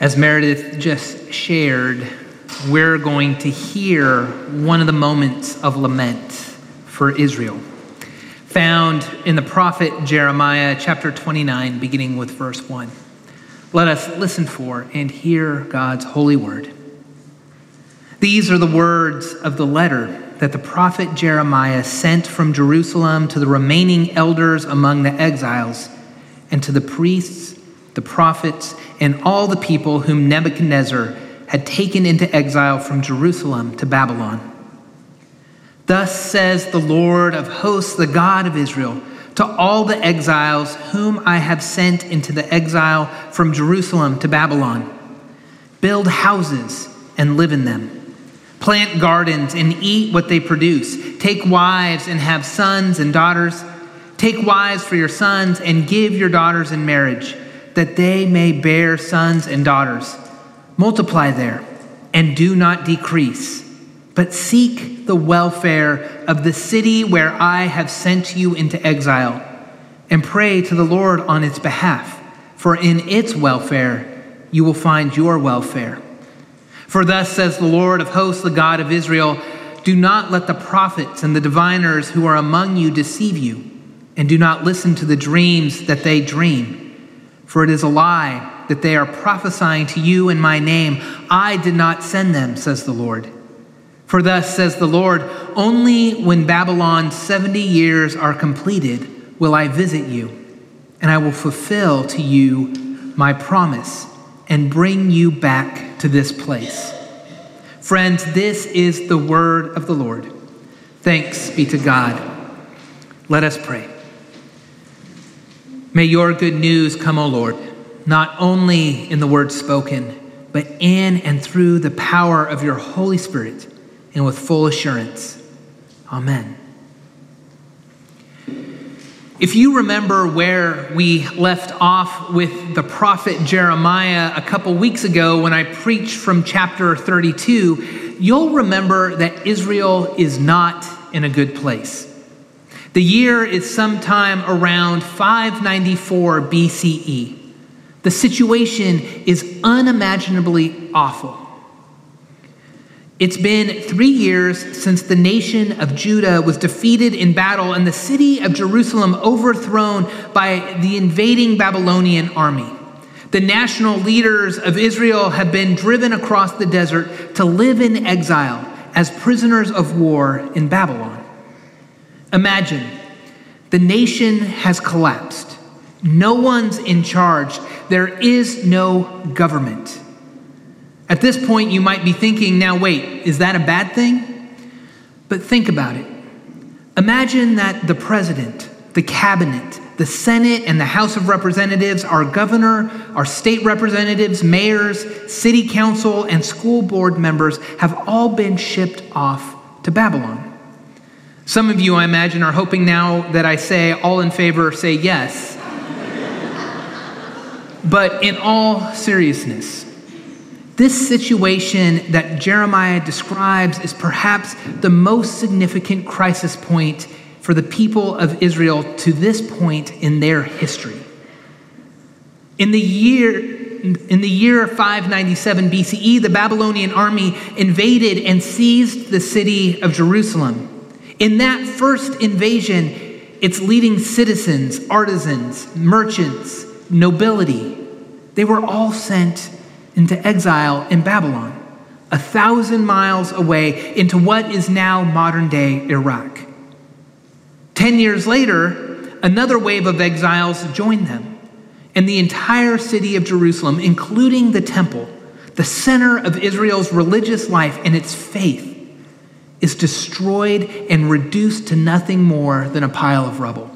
As Meredith just shared, we're going to hear one of the moments of lament for Israel, found in the prophet Jeremiah chapter 29, beginning with verse 1. Let us listen for and hear God's holy word. These are the words of the letter that the prophet Jeremiah sent from Jerusalem to the remaining elders among the exiles and to the priests, the prophets, and all the people whom Nebuchadnezzar had taken into exile from Jerusalem to Babylon. Thus says the Lord of hosts, the God of Israel, to all the exiles whom I have sent into the exile from Jerusalem to Babylon build houses and live in them. Plant gardens and eat what they produce. Take wives and have sons and daughters. Take wives for your sons and give your daughters in marriage that they may bear sons and daughters. Multiply there and do not decrease, but seek the welfare of the city where I have sent you into exile, and pray to the Lord on its behalf, for in its welfare you will find your welfare. For thus says the Lord of hosts, the God of Israel Do not let the prophets and the diviners who are among you deceive you, and do not listen to the dreams that they dream. For it is a lie that they are prophesying to you in my name. I did not send them, says the Lord. For thus says the Lord Only when Babylon's 70 years are completed will I visit you, and I will fulfill to you my promise and bring you back to this place. Friends, this is the word of the Lord. Thanks be to God. Let us pray. May your good news come, O Lord, not only in the words spoken, but in and through the power of your Holy Spirit and with full assurance. Amen. If you remember where we left off with the prophet Jeremiah a couple weeks ago when I preached from chapter 32, you'll remember that Israel is not in a good place. The year is sometime around 594 BCE. The situation is unimaginably awful. It's been three years since the nation of Judah was defeated in battle and the city of Jerusalem overthrown by the invading Babylonian army. The national leaders of Israel have been driven across the desert to live in exile as prisoners of war in Babylon. Imagine the nation has collapsed. No one's in charge. There is no government. At this point, you might be thinking, now wait, is that a bad thing? But think about it. Imagine that the president, the cabinet, the Senate, and the House of Representatives, our governor, our state representatives, mayors, city council, and school board members have all been shipped off to Babylon. Some of you, I imagine, are hoping now that I say all in favor, say yes. but in all seriousness, this situation that Jeremiah describes is perhaps the most significant crisis point for the people of Israel to this point in their history. In the year in the year 597 BCE, the Babylonian army invaded and seized the city of Jerusalem. In that first invasion, its leading citizens, artisans, merchants, nobility, they were all sent into exile in Babylon, a thousand miles away into what is now modern day Iraq. Ten years later, another wave of exiles joined them, and the entire city of Jerusalem, including the temple, the center of Israel's religious life and its faith, is destroyed and reduced to nothing more than a pile of rubble.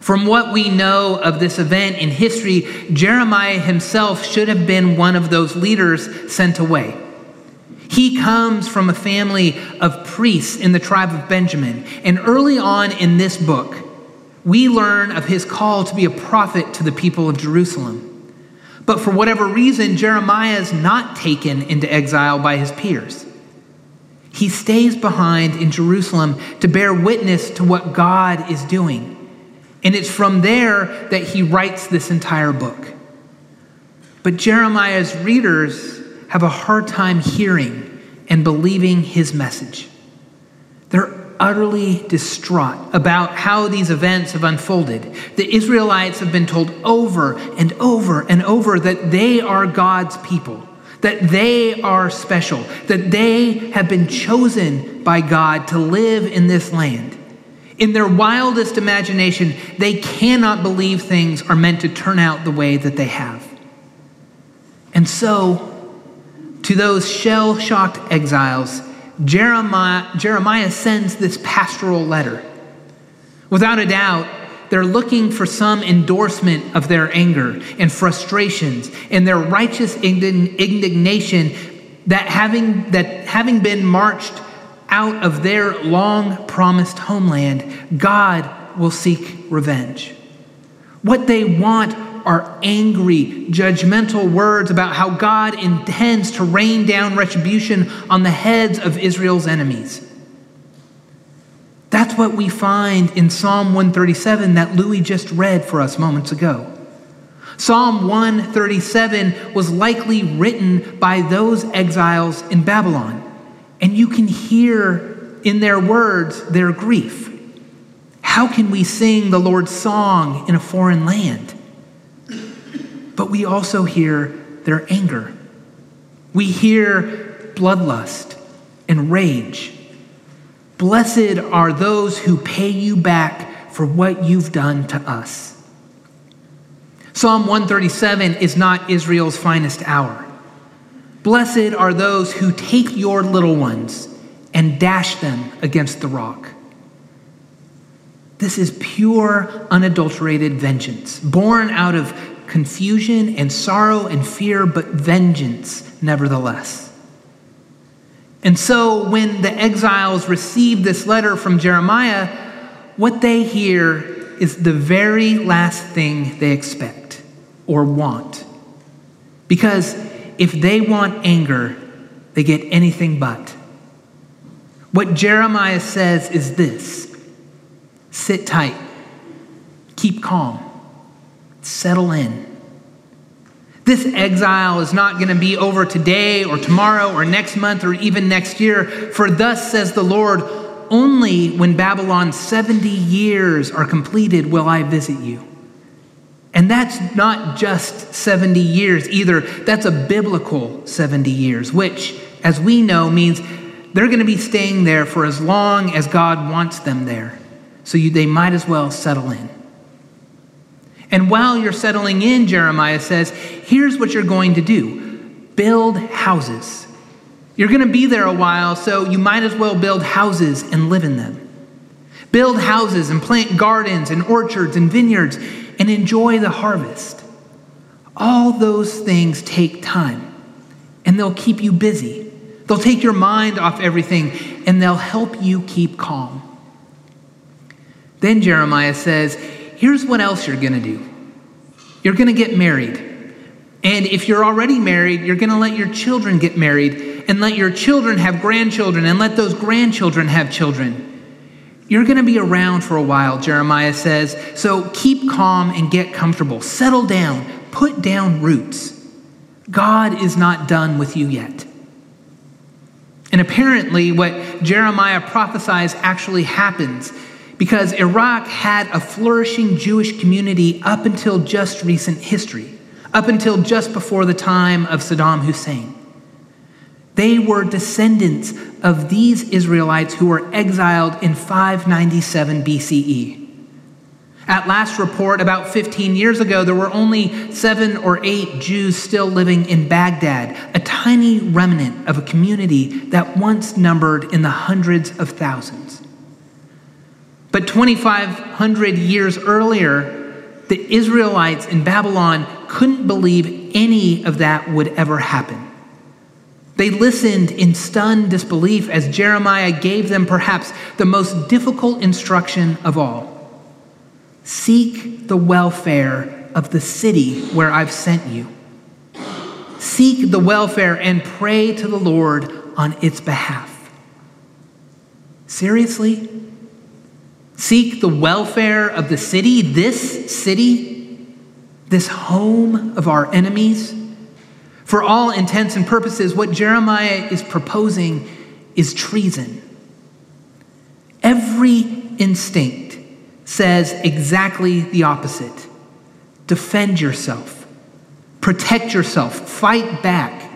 From what we know of this event in history, Jeremiah himself should have been one of those leaders sent away. He comes from a family of priests in the tribe of Benjamin, and early on in this book, we learn of his call to be a prophet to the people of Jerusalem. But for whatever reason, Jeremiah is not taken into exile by his peers. He stays behind in Jerusalem to bear witness to what God is doing. And it's from there that he writes this entire book. But Jeremiah's readers have a hard time hearing and believing his message. They're utterly distraught about how these events have unfolded. The Israelites have been told over and over and over that they are God's people, that they are special, that they have been chosen by God to live in this land. In their wildest imagination, they cannot believe things are meant to turn out the way that they have. And so, to those shell shocked exiles, Jeremiah, Jeremiah sends this pastoral letter. Without a doubt, they're looking for some endorsement of their anger and frustrations and their righteous indignation that having, that having been marched out of their long promised homeland, God will seek revenge. What they want are angry, judgmental words about how God intends to rain down retribution on the heads of Israel's enemies. That's what we find in Psalm 137 that Louis just read for us moments ago. Psalm 137 was likely written by those exiles in Babylon, and you can hear in their words their grief. How can we sing the Lord's song in a foreign land? but we also hear their anger. We hear bloodlust and rage. Blessed are those who pay you back for what you've done to us. Psalm 137 is not Israel's finest hour. Blessed are those who take your little ones and dash them against the rock. This is pure, unadulterated vengeance, born out of confusion and sorrow and fear, but vengeance nevertheless. And so when the exiles receive this letter from Jeremiah, what they hear is the very last thing they expect or want. Because if they want anger, they get anything but. What Jeremiah says is this sit tight, keep calm settle in. This exile is not going to be over today or tomorrow or next month or even next year. For thus says the Lord, only when Babylon's 70 years are completed will I visit you. And that's not just 70 years either, that's a biblical 70 years, which, as we know, means they're going to be staying there for as long as God wants them there. So you, they might as well settle in. And while you're settling in, Jeremiah says, here's what you're going to do build houses. You're going to be there a while, so you might as well build houses and live in them. Build houses and plant gardens and orchards and vineyards and enjoy the harvest. All those things take time and they'll keep you busy. They'll take your mind off everything and they'll help you keep calm. Then Jeremiah says, here's what else you're going to do you're going to get married. And if you're already married, you're going to let your children get married and let your children have grandchildren and let those grandchildren have children. You're going to be around for a while, Jeremiah says. So keep calm and get comfortable. Settle down. Put down roots. God is not done with you yet. And apparently, what Jeremiah prophesies actually happens because Iraq had a flourishing Jewish community up until just recent history, up until just before the time of Saddam Hussein. They were descendants of these Israelites who were exiled in 597 BCE. At last report, about 15 years ago, there were only seven or eight Jews still living in Baghdad, a tiny remnant of a community that once numbered in the hundreds of thousands. But 2,500 years earlier, the Israelites in Babylon couldn't believe any of that would ever happen. They listened in stunned disbelief as Jeremiah gave them perhaps the most difficult instruction of all Seek the welfare of the city where I've sent you. Seek the welfare and pray to the Lord on its behalf. Seriously? Seek the welfare of the city, this city, this home of our enemies, For all intents and purposes, what Jeremiah is proposing is treason. Every instinct says exactly the opposite. Defend yourself, protect yourself, fight back.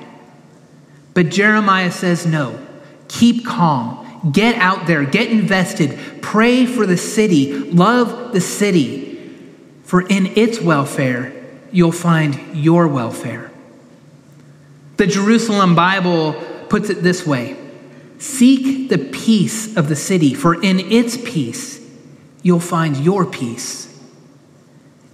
But Jeremiah says no, keep calm, get out there, get invested, pray for the city, love the city, for in its welfare, you'll find your welfare. The Jerusalem Bible puts it this way Seek the peace of the city, for in its peace you'll find your peace.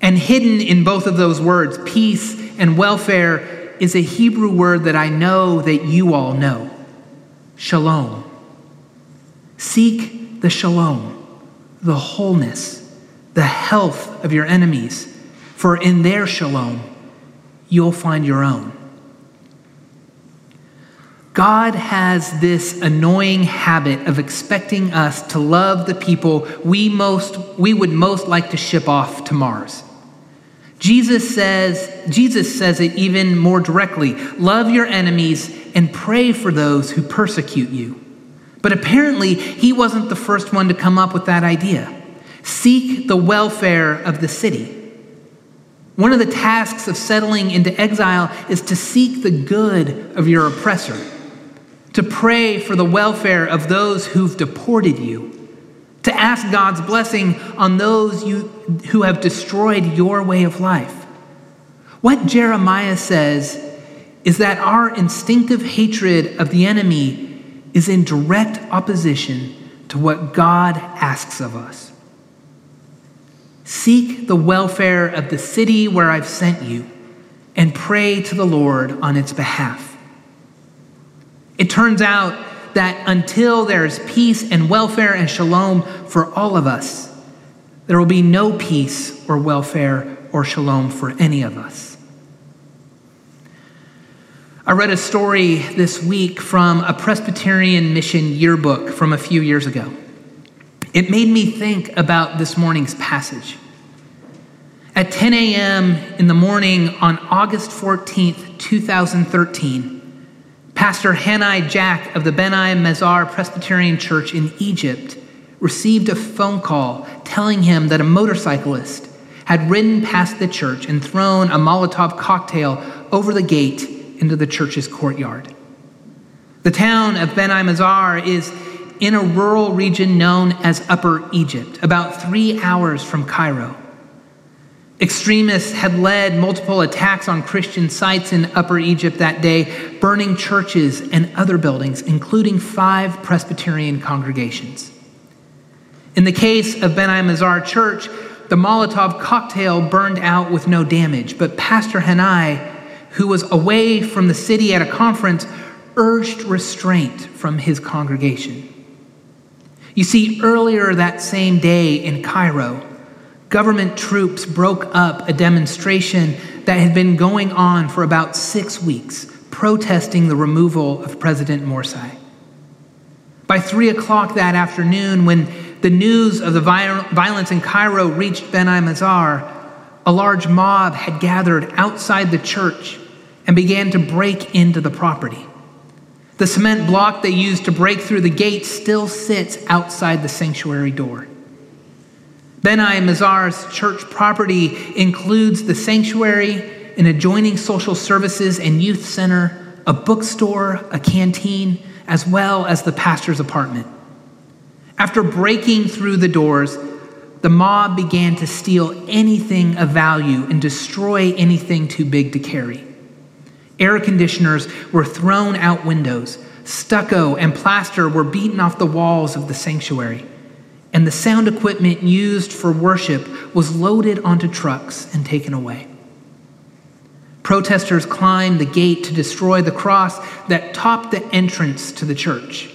And hidden in both of those words, peace and welfare, is a Hebrew word that I know that you all know shalom. Seek the shalom, the wholeness, the health of your enemies, for in their shalom you'll find your own. God has this annoying habit of expecting us to love the people we most we would most like to ship off to Mars. Jesus says Jesus says it even more directly, love your enemies and pray for those who persecute you. But apparently, he wasn't the first one to come up with that idea. Seek the welfare of the city. One of the tasks of settling into exile is to seek the good of your oppressor to pray for the welfare of those who've deported you, to ask God's blessing on those you, who have destroyed your way of life. What Jeremiah says is that our instinctive hatred of the enemy is in direct opposition to what God asks of us. Seek the welfare of the city where I've sent you and pray to the Lord on its behalf. It turns out that until there's peace and welfare and shalom for all of us, there will be no peace or welfare or shalom for any of us. I read a story this week from a Presbyterian mission yearbook from a few years ago. It made me think about this morning's passage. At 10 a.m. in the morning on August 14th, 2013, Pastor Hanai Jack of the Beni Mazar Presbyterian Church in Egypt received a phone call telling him that a motorcyclist had ridden past the church and thrown a Molotov cocktail over the gate into the church's courtyard. The town of Beni Mazar is in a rural region known as Upper Egypt, about three hours from Cairo. Extremists had led multiple attacks on Christian sites in Upper Egypt that day, burning churches and other buildings, including five Presbyterian congregations. In the case of Beni Mazar Church, the Molotov cocktail burned out with no damage, but Pastor Hanai, who was away from the city at a conference, urged restraint from his congregation. You see, earlier that same day in Cairo, government troops broke up a demonstration that had been going on for about six weeks, protesting the removal of President Morsi. By three o'clock that afternoon, when the news of the violence in Cairo reached Beni Mazar, a large mob had gathered outside the church and began to break into the property. The cement block they used to break through the gate still sits outside the sanctuary door. Beni Mazar's church property includes the sanctuary, an adjoining social services and youth center, a bookstore, a canteen, as well as the pastor's apartment. After breaking through the doors, the mob began to steal anything of value and destroy anything too big to carry. Air conditioners were thrown out windows, stucco and plaster were beaten off the walls of the sanctuary and the sound equipment used for worship was loaded onto trucks and taken away. Protesters climbed the gate to destroy the cross that topped the entrance to the church.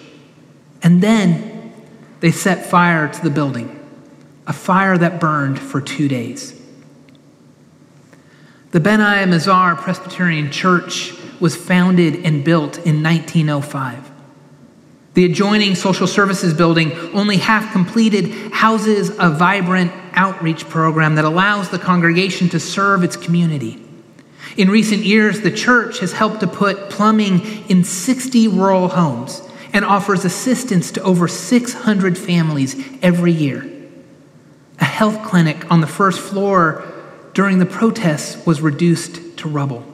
And then they set fire to the building, a fire that burned for two days. The Beni Mazar Presbyterian Church was founded and built in 1905. The adjoining social services building, only half completed, houses a vibrant outreach program that allows the congregation to serve its community. In recent years, the church has helped to put plumbing in 60 rural homes and offers assistance to over 600 families every year. A health clinic on the first floor during the protests was reduced to rubble.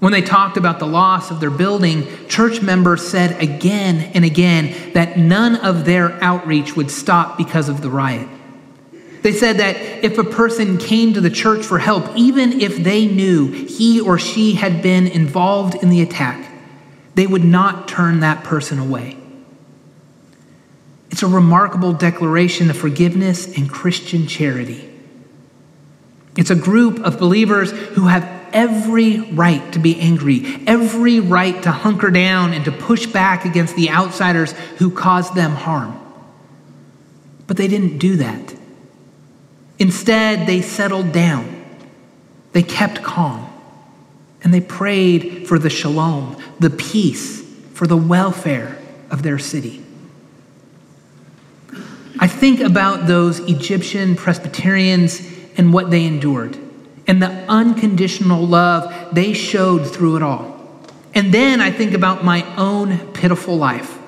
When they talked about the loss of their building, church members said again and again that none of their outreach would stop because of the riot. They said that if a person came to the church for help, even if they knew he or she had been involved in the attack, they would not turn that person away. It's a remarkable declaration of forgiveness and Christian charity. It's a group of believers who have every right to be angry, every right to hunker down and to push back against the outsiders who caused them harm. But they didn't do that. Instead, they settled down, they kept calm, and they prayed for the shalom, the peace, for the welfare of their city. I think about those Egyptian Presbyterians and what they endured and the unconditional love they showed through it all. And then I think about my own pitiful life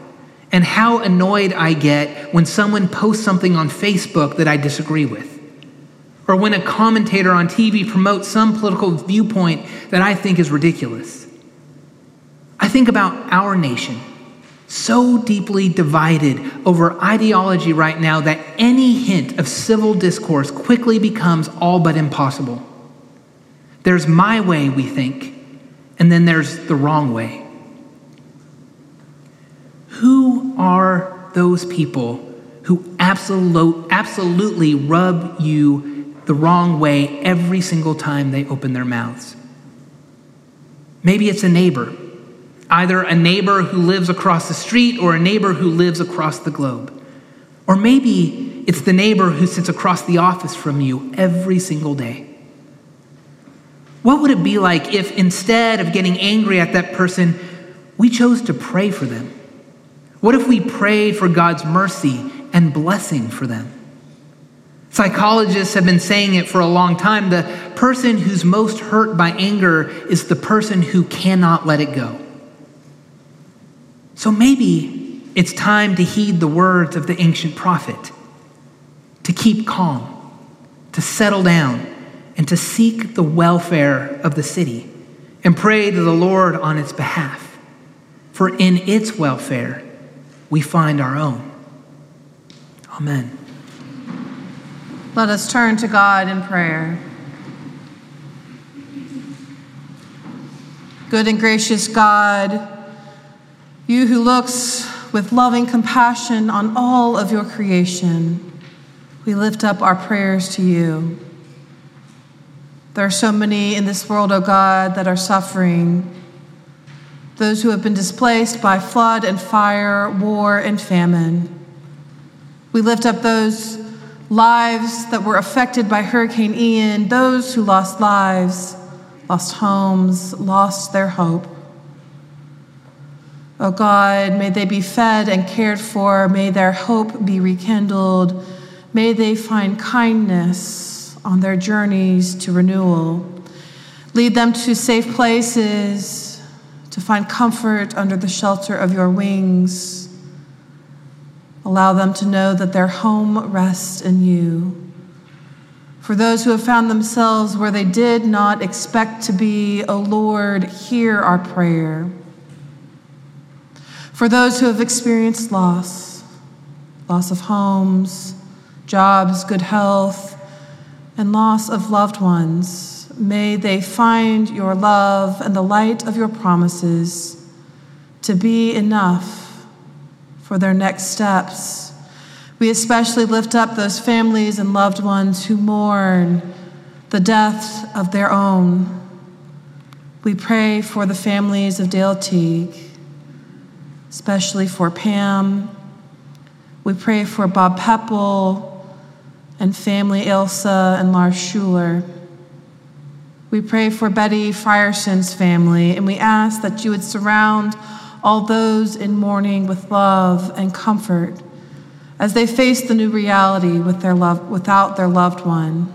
and how annoyed I get when someone posts something on Facebook that I disagree with, or when a commentator on TV promotes some political viewpoint that I think is ridiculous. I think about our nation, so deeply divided over ideology right now that any hint of civil discourse quickly becomes all but impossible. There's my way, we think, and then there's the wrong way. Who are those people who absolute, absolutely rub you the wrong way every single time they open their mouths? Maybe it's a neighbor, either a neighbor who lives across the street or a neighbor who lives across the globe. Or maybe it's the neighbor who sits across the office from you every single day. What would it be like if instead of getting angry at that person, we chose to pray for them? What if we prayed for God's mercy and blessing for them? Psychologists have been saying it for a long time. The person who's most hurt by anger is the person who cannot let it go. So maybe it's time to heed the words of the ancient prophet, to keep calm, to settle down and to seek the welfare of the city and pray to the Lord on its behalf. For in its welfare, we find our own. Amen. Let us turn to God in prayer. Good and gracious God, you who looks with loving compassion on all of your creation, we lift up our prayers to you. There are so many in this world, O oh God, that are suffering. Those who have been displaced by flood and fire, war and famine. We lift up those lives that were affected by Hurricane Ian, those who lost lives, lost homes, lost their hope. Oh God, may they be fed and cared for. May their hope be rekindled. May they find kindness on their journeys to renewal. Lead them to safe places to find comfort under the shelter of your wings. Allow them to know that their home rests in you. For those who have found themselves where they did not expect to be, O oh Lord, hear our prayer. For those who have experienced loss, loss of homes, jobs, good health, and loss of loved ones, may they find your love and the light of your promises to be enough for their next steps. We especially lift up those families and loved ones who mourn the death of their own. We pray for the families of Dale Teague, especially for Pam. We pray for Bob Peppel and family Ilsa and Lars Schuler. We pray for Betty Frierson's family, and we ask that you would surround all those in mourning with love and comfort as they face the new reality with their love, without their loved one.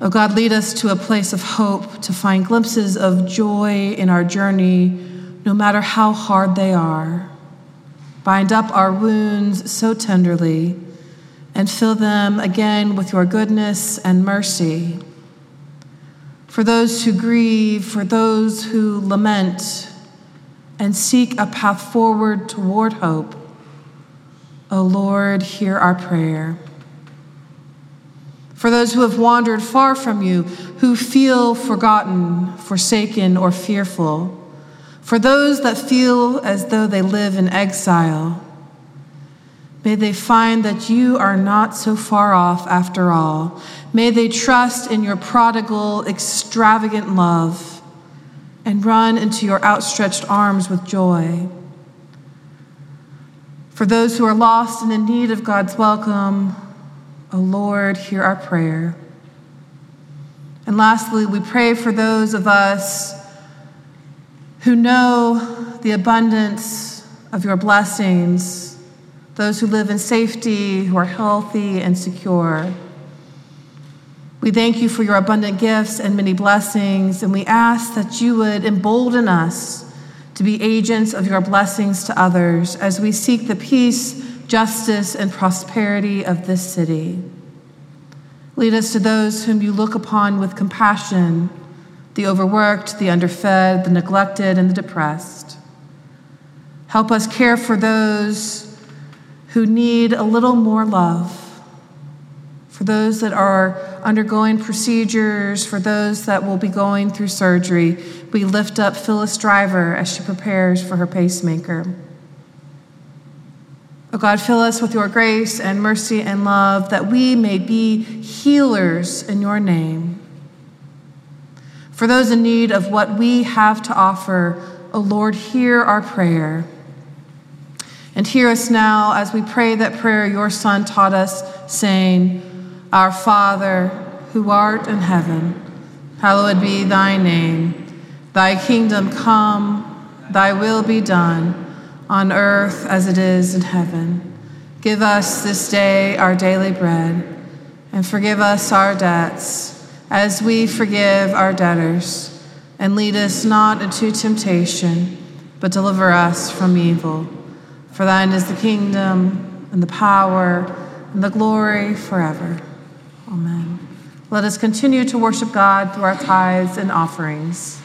Oh God, lead us to a place of hope to find glimpses of joy in our journey, no matter how hard they are. Bind up our wounds so tenderly and fill them again with your goodness and mercy. For those who grieve, for those who lament and seek a path forward toward hope, O Lord, hear our prayer. For those who have wandered far from you, who feel forgotten, forsaken, or fearful. For those that feel as though they live in exile, may they find that you are not so far off after all. May they trust in your prodigal, extravagant love and run into your outstretched arms with joy. For those who are lost and in need of God's welcome, O Lord, hear our prayer. And lastly, we pray for those of us who know the abundance of your blessings, those who live in safety, who are healthy and secure. We thank you for your abundant gifts and many blessings, and we ask that you would embolden us to be agents of your blessings to others as we seek the peace justice, and prosperity of this city. Lead us to those whom you look upon with compassion the overworked, the underfed, the neglected, and the depressed. Help us care for those who need a little more love, for those that are undergoing procedures, for those that will be going through surgery. We lift up Phyllis Driver as she prepares for her pacemaker. Oh God, fill us with your grace and mercy and love that we may be healers in your name. For those in need of what we have to offer, O Lord, hear our prayer. And hear us now as we pray that prayer your Son taught us, saying, Our Father, who art in heaven, hallowed be thy name. Thy kingdom come, thy will be done on earth as it is in heaven. Give us this day our daily bread, and forgive us our debts as we forgive our debtors. And lead us not into temptation, but deliver us from evil. For thine is the kingdom, and the power, and the glory forever. Amen. Let us continue to worship God through our tithes and offerings.